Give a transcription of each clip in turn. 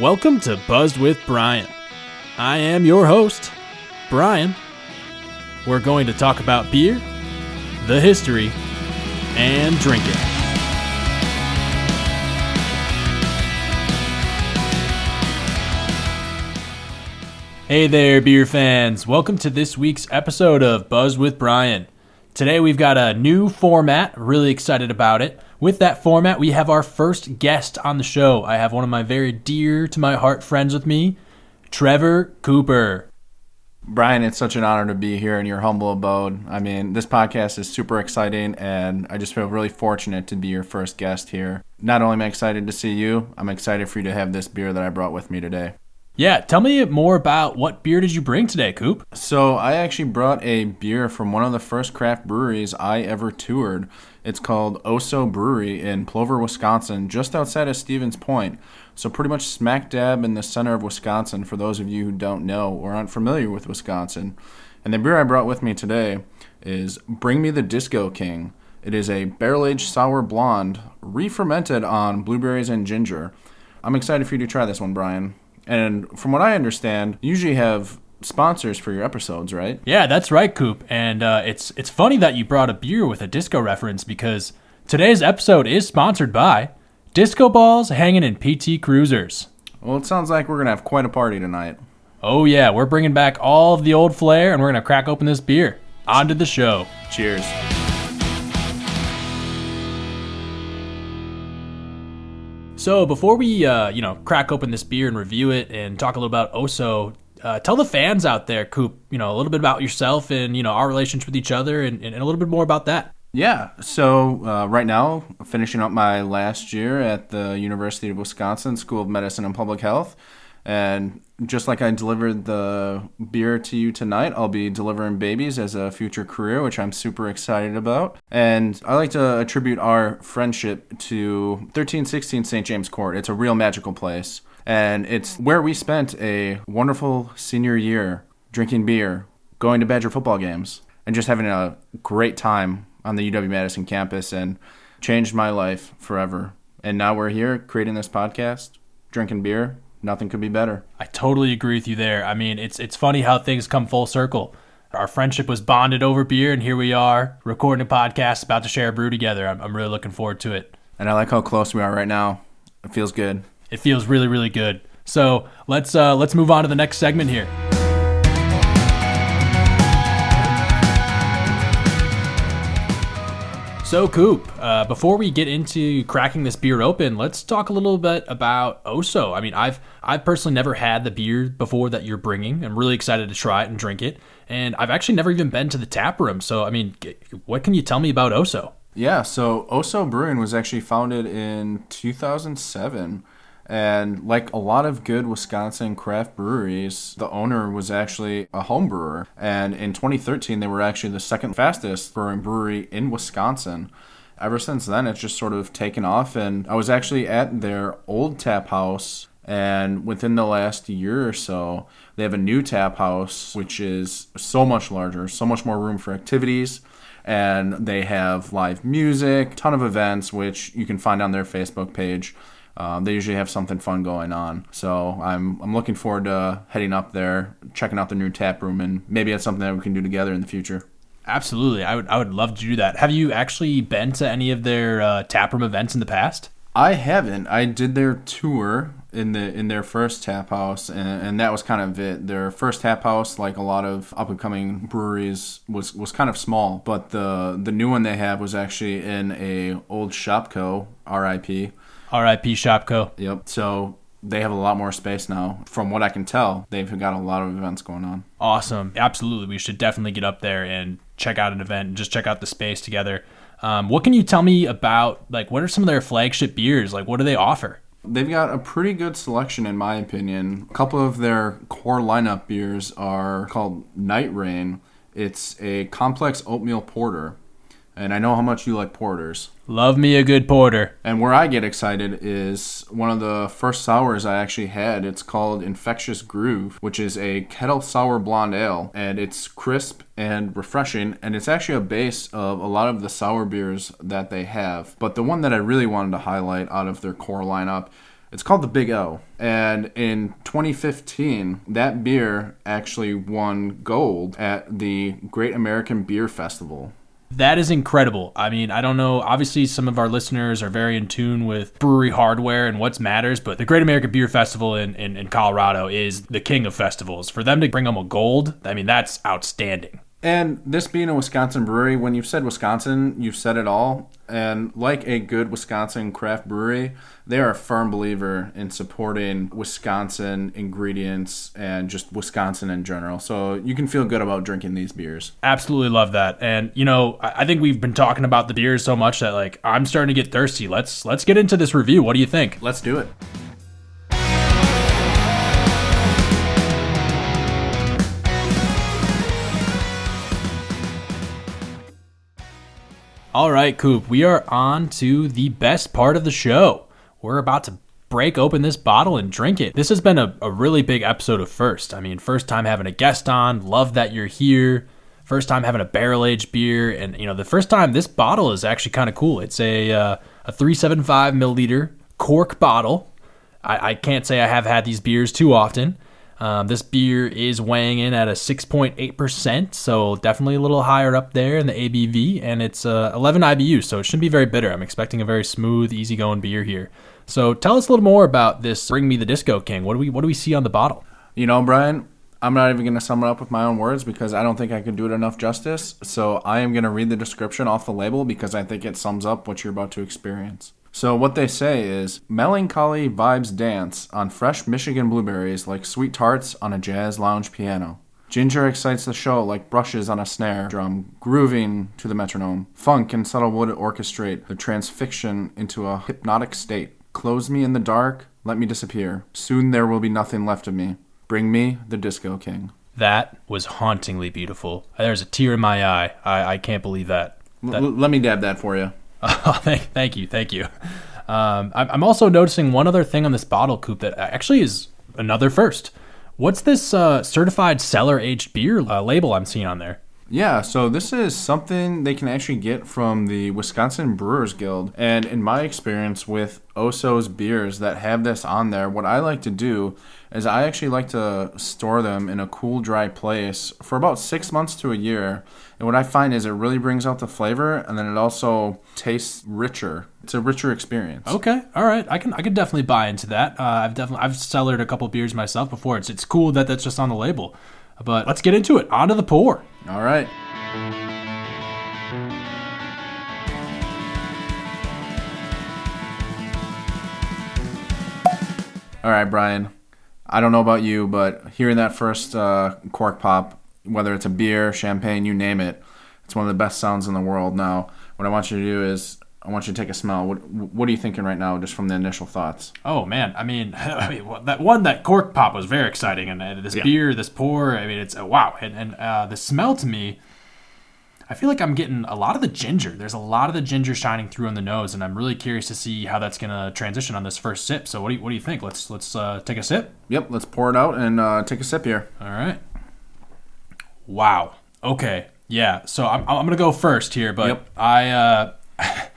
Welcome to Buzzed with Brian. I am your host, Brian. We're going to talk about beer, the history, and drinking. Hey there, beer fans. Welcome to this week's episode of Buzz with Brian. Today we've got a new format, really excited about it. With that format, we have our first guest on the show. I have one of my very dear to my heart friends with me, Trevor Cooper. Brian, it's such an honor to be here in your humble abode. I mean, this podcast is super exciting, and I just feel really fortunate to be your first guest here. Not only am I excited to see you, I'm excited for you to have this beer that I brought with me today. Yeah, tell me more about what beer did you bring today, Coop? So, I actually brought a beer from one of the first craft breweries I ever toured. It's called O'So Brewery in Plover, Wisconsin, just outside of Stevens Point. So, pretty much smack dab in the center of Wisconsin for those of you who don't know or aren't familiar with Wisconsin. And the beer I brought with me today is Bring Me the Disco King. It is a barrel aged sour blonde, re fermented on blueberries and ginger. I'm excited for you to try this one, Brian. And from what I understand, you usually have sponsors for your episodes, right? Yeah, that's right, Coop. And uh, it's it's funny that you brought a beer with a disco reference because today's episode is sponsored by Disco Balls Hanging in PT Cruisers. Well, it sounds like we're going to have quite a party tonight. Oh yeah, we're bringing back all of the old flair and we're going to crack open this beer. On to the show. Cheers. So before we, uh, you know, crack open this beer and review it and talk a little about O'So, uh, tell the fans out there, Coop, you know, a little bit about yourself and you know our relationship with each other, and, and a little bit more about that. Yeah. So uh, right now, finishing up my last year at the University of Wisconsin School of Medicine and Public Health, and just like I delivered the beer to you tonight, I'll be delivering babies as a future career, which I'm super excited about. And I like to attribute our friendship to 1316 St. James Court. It's a real magical place. And it's where we spent a wonderful senior year drinking beer, going to Badger football games, and just having a great time on the UW Madison campus and changed my life forever. And now we're here creating this podcast, drinking beer. Nothing could be better. I totally agree with you there. I mean, it's it's funny how things come full circle. Our friendship was bonded over beer, and here we are recording a podcast about to share a brew together. I'm, I'm really looking forward to it. And I like how close we are right now. It feels good. It feels really, really good. So let's uh, let's move on to the next segment here. So, Coop, uh, before we get into cracking this beer open, let's talk a little bit about O'So. I mean, I've I've personally never had the beer before that you're bringing. I'm really excited to try it and drink it, and I've actually never even been to the tap room. So, I mean, what can you tell me about O'So? Yeah, so O'So Brewing was actually founded in 2007. And like a lot of good Wisconsin craft breweries, the owner was actually a home brewer. And in 2013, they were actually the second fastest brewing brewery in Wisconsin. Ever since then, it's just sort of taken off. And I was actually at their old tap house. And within the last year or so, they have a new tap house, which is so much larger, so much more room for activities and they have live music, ton of events, which you can find on their Facebook page. Um, they usually have something fun going on, so I'm I'm looking forward to heading up there, checking out the new tap room, and maybe that's something that we can do together in the future. Absolutely, I would I would love to do that. Have you actually been to any of their uh, tap room events in the past? I haven't. I did their tour in the in their first tap house, and, and that was kind of it. Their first tap house, like a lot of up and coming breweries, was was kind of small. But the the new one they have was actually in a old Shopko, R.I.P. R.I.P. Shopko. Yep. So they have a lot more space now. From what I can tell, they've got a lot of events going on. Awesome. Absolutely. We should definitely get up there and check out an event and just check out the space together. Um, what can you tell me about, like, what are some of their flagship beers? Like, what do they offer? They've got a pretty good selection, in my opinion. A couple of their core lineup beers are called Night Train. It's a complex oatmeal porter. And I know how much you like porters. Love me a good porter. And where I get excited is one of the first sours I actually had. It's called Infectious Groove, which is a kettle sour blonde ale. And it's crisp and refreshing. And it's actually a base of a lot of the sour beers that they have. But the one that I really wanted to highlight out of their core lineup It's called the Big O. And in 2015, that beer actually won gold at the Great American Beer Festival. That is incredible. I mean, I don't know. Obviously, some of our listeners are very in tune with brewery hardware and what's matters, but the Great American Beer Festival in, in, in Colorado is the king of festivals. For them to bring them a gold, I mean, that's outstanding. And this being a Wisconsin brewery, when you've said Wisconsin, you've said it all. And like a good Wisconsin craft brewery, they are a firm believer in supporting Wisconsin ingredients and just Wisconsin in general. So you can feel good about drinking these beers. Absolutely love that. And you know, I I think we've been talking about the beers so much that like I'm starting to get thirsty. Let's let's get into this review. What do you think? Let's do it. All right, Coop, we are on to the best part of the show. We're about to break open this bottle and drink it. This has been a, a really big episode of First. I mean, first time having a guest on. Love that you're here. First time having a barrel aged beer. And, you know, the first time this bottle is actually kind of cool. It's a, uh, a 375 milliliter cork bottle. I, I can't say I have had these beers too often. Um, this beer is weighing in at a 6.8%, so definitely a little higher up there in the ABV, and it's uh, 11 IBU, so it shouldn't be very bitter. I'm expecting a very smooth, easygoing beer here. So tell us a little more about this Bring Me the Disco King. What do we what do we see on the bottle? You know, Brian, I'm not even going to sum it up with my own words because I don't think I can do it enough justice. So I am going to read the description off the label because I think it sums up what you're about to experience. So what they say is melancholy vibes dance on fresh Michigan blueberries like sweet tarts on a jazz lounge piano. Ginger excites the show like brushes on a snare drum, grooving to the metronome. Funk and subtle wood orchestrate the transfixion into a hypnotic state. Close me in the dark, let me disappear. Soon there will be nothing left of me. Bring me the Disco King. That was hauntingly beautiful. There's a tear in my eye. I, I can't believe that. That- l- let me dab that for you. Thank, thank you, thank you. Um, I'm also noticing one other thing on this bottle, Coop, that actually is another first. What's this uh, certified cellar aged beer uh, label I'm seeing on there? Yeah, so this is something they can actually get from the Wisconsin Brewers Guild. And in my experience with O'So's beers that have this on there, what I like to do is I actually like to store them in a cool, dry place for about six months to a year. And what I find is it really brings out the flavor and then it also tastes richer. It's a richer experience. Okay, all right, I can I can definitely buy into that. Uh, I've definitely I've cellared a couple beers myself before. It's it's cool that that's just on the label. But let's get into it. On to the pour. All right. All right, Brian. I don't know about you, but hearing that first uh, cork pop, whether it's a beer, champagne, you name it, it's one of the best sounds in the world. Now, what I want you to do is I want you to take a smell. What What are you thinking right now, just from the initial thoughts? Oh man, I mean, I mean that one that cork pop was very exciting, and, this Yeah. beer, this pour, I mean, it's uh, wow, and and uh, the smell to me, I feel like I'm getting a lot of the ginger. There's a lot of the ginger shining through on the nose, and I'm really curious to see how that's gonna transition on this first sip. So what do you what do you think? Let's let's uh, take a sip. Yep, let's pour it out and uh, take a sip here. All right. Wow. Okay. Yeah. So I'm, I'm gonna go first here, but Yep. I uh,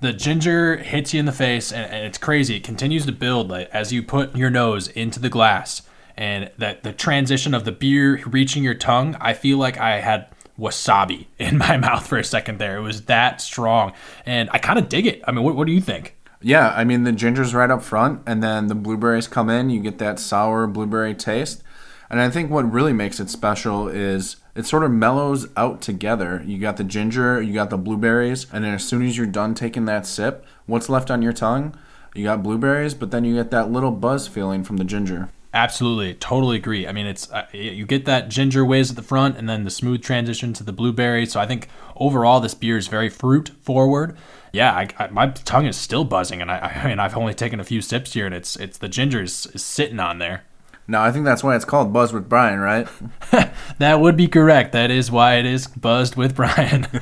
the ginger hits you in the face, and, and it's crazy. It continues to build like, as you put your nose into the glass, and that the transition of the beer reaching your tongue. I feel like I had wasabi in my mouth for a second there. It was that strong, and I kind of dig it. I mean, what, what do you think? Yeah, I mean the ginger's right up front, and then the blueberries come in. You get that sour blueberry taste, and I think what really makes it special is it sort of mellows out together. You got the ginger, you got the blueberries, and then as soon as you're done taking that sip, what's left on your tongue? You got blueberries, but then you get that little buzz feeling from the ginger. Absolutely, totally agree. I mean, it's uh, you get that ginger whiz at the front, and then the smooth transition to the blueberry. So I think overall, this beer is very fruit forward. Yeah, I, I, my tongue is still buzzing, and I, I mean, I've only taken a few sips here, and it's it's the ginger is, is sitting on there. Now I think that's why it's called Buzz with Brian, right? That would be correct. That is why it is buzzed with Brian.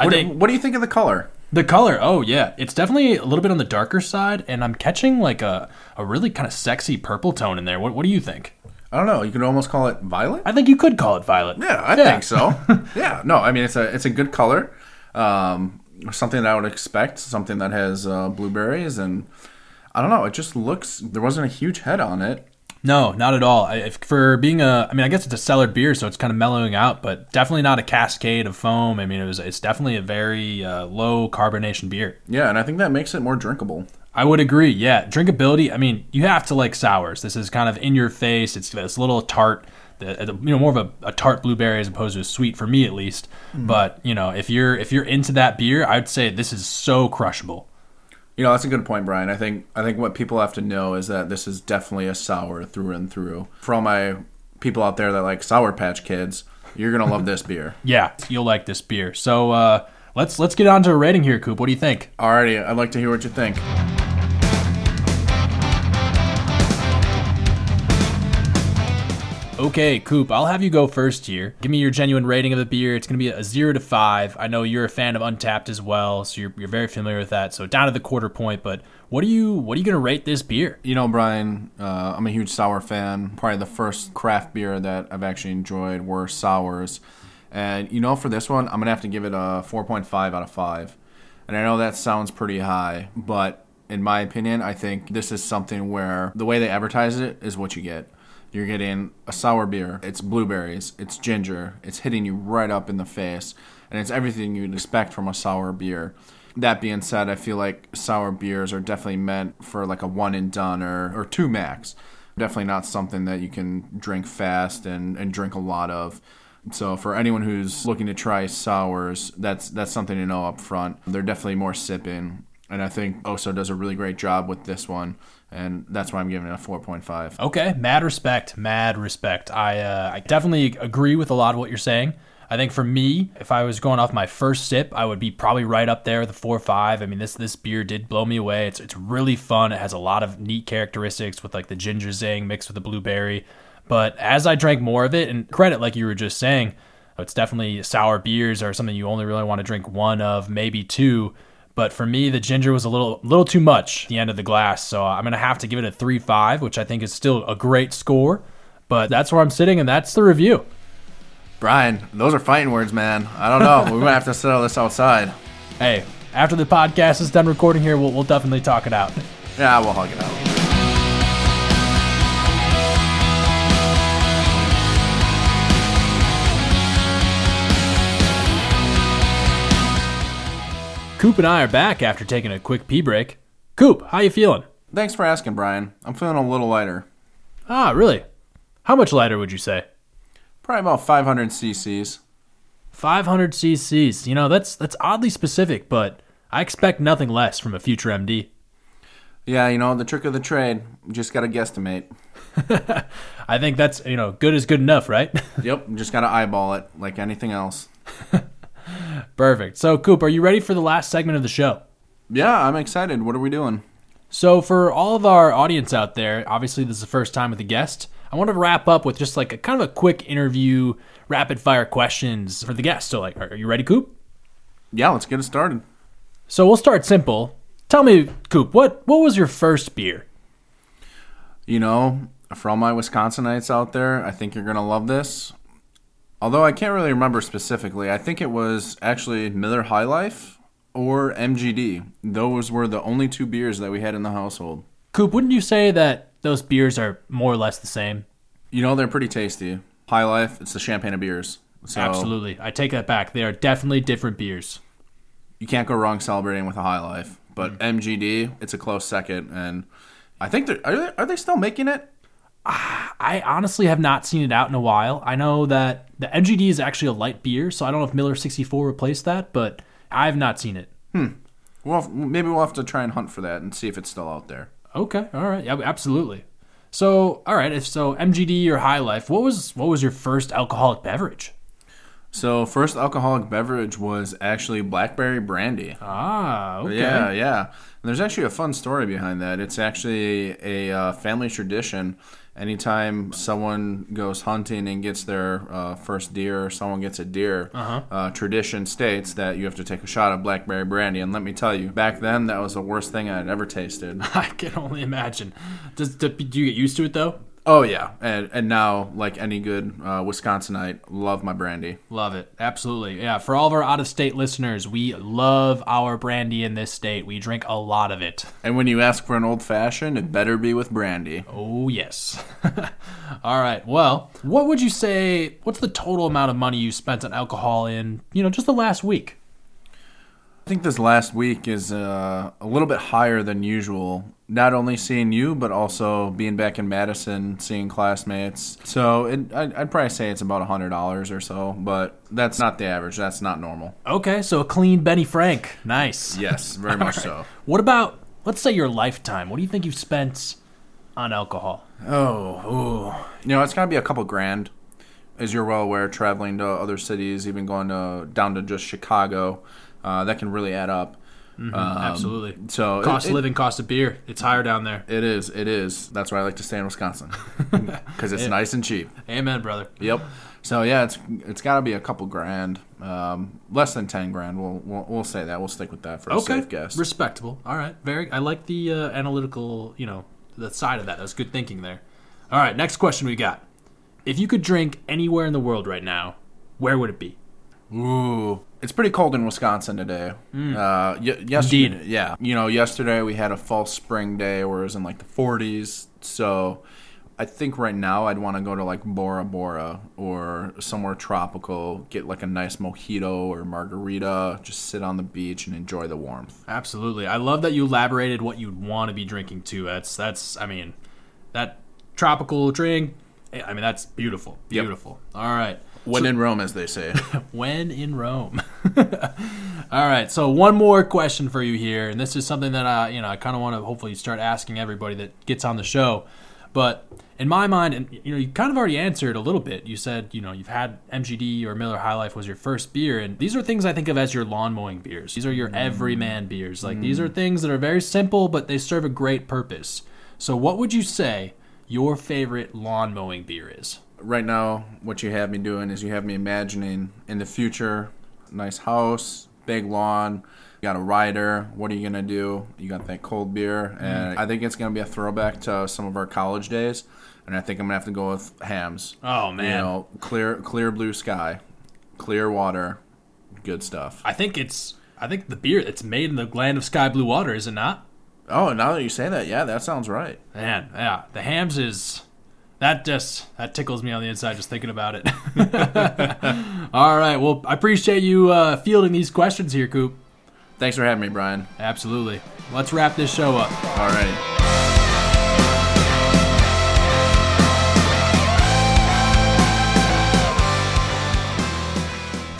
What, think what do you think of the color? The color. Oh yeah, it's definitely a little bit on the darker side, and I'm catching like a a really kind of sexy purple tone in there. What what do you think? I don't know. You could almost call it violet. I think you could call it violet. Yeah, I think so. yeah, no, I mean it's a it's a good color, um, something that I would expect, something that has uh, blueberries, and I don't know. It just looks. There wasn't a huge head on it. No, not at all. I, for being a, I mean, I guess it's a cellar beer, so it's kind of mellowing out, but definitely not a cascade of foam. I mean, it was, it's definitely a very uh, low carbonation beer. Yeah, and I think that makes it more drinkable. I would agree. Yeah, drinkability. I mean, you have to like sours. This is kind of in your face. It's it's a little tart. The, the- you know, more of a, a tart blueberry as opposed to a sweet for me at least. But you know, if you're if you're into that beer, I'd say this is so crushable. You know, that's a good point, Brian. I think I think what people have to know is that this is definitely a sour through and through. For all my people out there that like Sour Patch Kids, you're gonna love this beer. Yeah, you'll like this beer. So uh, let's let's get on to a rating here, Coop. What do you think? Alrighty, I'd like to hear what you think. Okay, Coop, I'll have you go first here. Give me your genuine rating of the beer. It's going to be a zero to five. I know you're a fan of Untappd as well, so you're, you're very familiar with that. So down to the quarter point, but what are you what are you going to rate this beer? You know, Brian, uh, I'm a huge sour fan. Probably the first craft beer that I've actually enjoyed were sours. And, you know, for this one, I'm going to have to give it a 4.5 out of 5. And I know that sounds pretty high, but in my opinion, I think this is something where the way they advertise it is what you get. You're getting a sour beer. It's blueberries. It's ginger. It's hitting you right up in the face. And it's everything you'd expect from a sour beer. That being said, I feel like sour beers are definitely meant for like a one and done or, or two max. Definitely not something that you can drink fast and, and drink a lot of. So for anyone who's looking to try sours, that's that's something to know up front. They're definitely more sipping. And I think O'So does a really great job with this one. And that's why I'm giving it a 4.5. Okay, mad respect, mad respect. I uh, I definitely agree with a lot of what you're saying. I think for me, if I was going off my first sip, I would be probably right up there with a four or five. I mean, this this beer did blow me away. It's it's really fun. It has a lot of neat characteristics with like the ginger zing mixed with the blueberry. But as I drank more of it, and credit like you were just saying, it's definitely sour beers are something you only really want to drink one of, maybe two. But for me, the ginger was a little little too much at the end of the glass, so I'm gonna have to give it a three five, which I think is still a great score. But that's where I'm sitting, and that's the review. Brian, those are fighting words, man. I don't know. we might have to settle this outside. Hey, after the podcast is done recording here, we'll, we'll definitely talk it out. Yeah, we'll hug it out. Coop and I are back after taking a quick pee break. Coop, how you feeling? Thanks for asking, Brian. I'm feeling a little lighter. Ah, really? How much lighter would you say? Probably about 500 cc's. 500 cc's. You know, that's that's oddly specific, but I expect nothing less from a future MD. Yeah, you know, the trick of the trade. You just got to guesstimate. I think that's, you know, good is good enough, right? Yep, just got to eyeball it like anything else. Perfect. So, Coop, are you ready for the last segment of the show? Yeah, I'm excited. What are we doing? So, for all of our audience out there, obviously this is the first time with a guest. I want to wrap up with just like a kind of a quick interview, rapid fire questions for the guest. So, like, are you ready, Coop? Yeah, let's get it started. So we'll start simple. Tell me, Coop, what what was your first beer? You know, for all my Wisconsinites out there, I think you're going to love this. Although I can't really remember specifically, I think it was actually Miller High Life or MGD. Those were the only two beers that we had in the household. Coop, wouldn't you say that those beers are more or less the same? You know, they're pretty tasty. High Life, it's the champagne of beers. So Absolutely. I take that back. They are definitely different beers. you can't go wrong celebrating with a High Life. But mm. MGD, it's a close second. And I think they're, are they, are they still making it? Ah, I honestly have not seen it out in a while. I know that the MGD is actually a light beer, so I don't know if Miller 64 replaced that, but I have not seen it. Hmm. Well, maybe we'll have to try and hunt for that and see if it's still out there. Okay, all right, yeah, absolutely. So, all right, if so, MGD or High Life, what was what was your first alcoholic beverage? So, first alcoholic beverage was actually blackberry brandy. Ah, okay. Yeah, yeah. And there's actually a fun story behind that. It's actually a uh, family tradition. Anytime someone goes hunting and gets their uh, first deer, or someone gets a deer, uh tradition states that you have to take a shot of blackberry brandy. And let me tell you, back then that was the worst thing I'd ever tasted. I can only imagine. Does do you get used to it though? Oh yeah, and and now like any good uh, Wisconsinite, love my brandy. Love it. Absolutely. Yeah. For all of our out of state listeners, we love our brandy in this state. We drink a lot of it. And when you ask for an old fashioned, it better be with brandy. Oh, yes. all right. Well, what would you say? What's the total amount of money you spent on alcohol in, you know, just the last week? I think this last week is uh, a little bit higher than usual. Not only seeing you, but also being back in Madison, seeing classmates. So it, I'd, I'd probably say it's about hundred dollars or so, but that's not the average. That's not normal. Okay. So a clean Benny Frank. Nice. Yes, very much so. What about, let's say your lifetime? What do you think you've spent on alcohol? Oh, ooh. you know, it's got to be a couple grand, as you're well aware. Traveling to other cities, even going to down to just Chicago, uh, that can really add up. Um, Absolutely. So Cost it, of living, cost of beer. It's higher down there. it is. It is. That's why I like to stay in Wisconsin because it's nice and cheap. Amen, brother. Yep. So yeah, it's it's got to be a couple grand, um, less than ten grand. We'll, we'll we'll say that. We'll stick with that for a Okay. safe guess. Respectable. All right. Very. I like the uh, analytical. You know, the side of that. That's good thinking there. All right. Next question we got. If you could drink anywhere in the world right now, where would it be? Ooh, it's pretty cold in Wisconsin today. Uh, y- yesterday, Mm. Indeed. yeah. You know, yesterday we had a false spring day where it was in like the 40s. So I think right now I'd want to go to like Bora Bora or somewhere tropical, get like a nice mojito or margarita, just sit on the beach and enjoy the warmth. Absolutely. I love that you elaborated what you'd want to be drinking too. That's that's. I mean, that tropical drink. I mean, that's beautiful. Yep. Beautiful. All right. When in Rome, as they say. when in Rome. All right, so one more question for you here, and this is something that I, you know, I kind of want to hopefully start asking everybody that gets on the show. But in my mind, and you know, you kind of already answered a little bit. You said, you know, you've had MGD or Miller High Life was your first beer, and these are things I think of as your lawn mowing beers. These are your mm. everyman beers. Like these mm. are things that are very simple, but they serve a great purpose. So, what would you say your favorite lawn mowing beer is? Right now, what you have me doing is you have me imagining in the future, nice house, big lawn. You got a rider. What are you gonna do? You got that cold beer, mm-hmm. and I think it's gonna be a throwback to some of our college days. And I think I'm gonna have to go with Hamm's. Oh You man, know, clear, clear blue sky, clear water, good stuff. I think it's I think the beer that's made in the land of sky blue water, is it not? Oh, now that you say that, yeah, that sounds right. Man, yeah, the Hamm's is that just that tickles me on the inside just thinking about it. All right, well, I appreciate you uh, fielding these questions here, Coop. Thanks for having me, Brian. Absolutely. Let's wrap this show up. All right.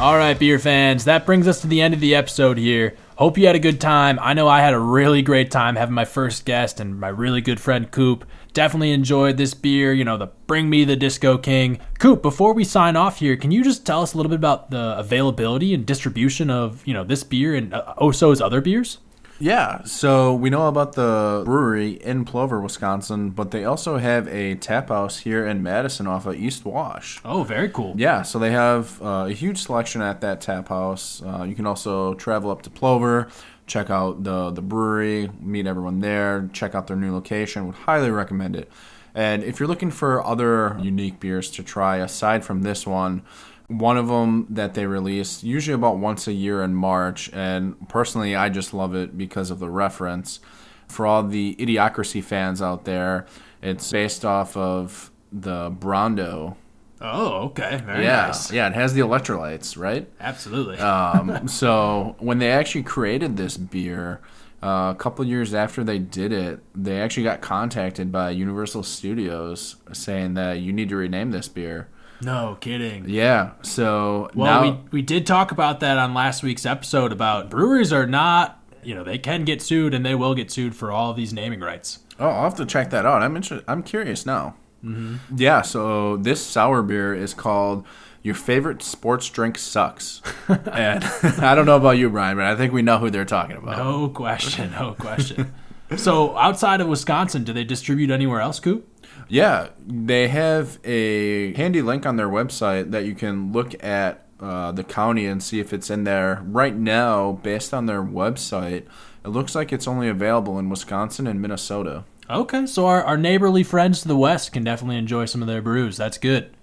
All right, beer fans, that brings us to the end of the episode here. Hope you had a good time. I know I had a really great time having my first guest and my really good friend Coop. Definitely enjoyed this beer, you know, the Bring Me the Disco King. Coop, before we sign off here, can you just tell us a little bit about the availability and distribution of, you know, this beer and uh, O'So's other beers? Yeah, so we know about the brewery in Plover, Wisconsin, but they also have a tap house here in Madison off of East Wash. Oh, very cool. Yeah, so they have uh, a huge selection at that tap house. Uh, you can also travel up to Plover, check out the the brewery, meet everyone there, check out their new location. Would highly recommend it. And if you're looking for other unique beers to try aside from this one, one of them that they release usually about once a year in March, and personally, I just love it because of the reference. For all the Idiocracy fans out there, it's based off of the Brawndo Oh, okay. Very yeah, nice. yeah, it has the electrolytes, right? Absolutely. Um, so when they actually created this beer, uh, a couple years after they did it, they actually got contacted by Universal Studios saying that you need to rename this beer. no kidding. Yeah, so Well, now we, we did talk about that on last week's episode about breweries are not, you know, they can get sued and they will get sued for all of these naming rights. oh, I'll have to check that out. I'm interested. I'm curious now. Mm-hmm. Yeah, so this sour beer is called Your Favorite Sports Drink Sucks, and I don't know about you, Brian, but I think we know who they're talking about. No question. No question. so outside of Wisconsin, do they distribute anywhere else, Coop? Yeah, they have a handy link on their website that you can look at uh, the county and see if it's in there. Right now, based on their website, it looks like it's only available in Wisconsin and Minnesota. Okay, so our, our neighborly friends to the west can definitely enjoy some of their brews. That's good.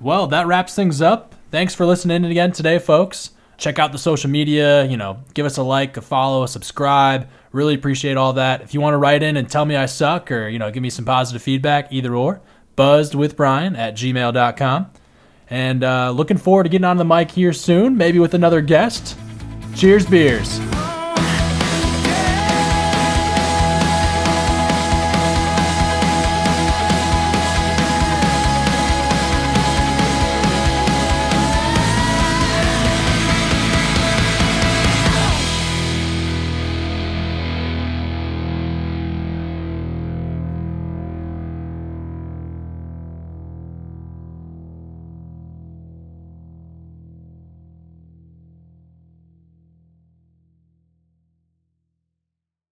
Well, that wraps things up. Thanks for listening again today, folks. Check out the social media, you know, give us a like, a follow, a subscribe. Really appreciate all that. If you want to write in and tell me I suck or, you know, give me some positive feedback, either or, buzzedwithbrian at gmail.com. And uh, looking forward to getting on the mic here soon, maybe with another guest. Cheers, beers.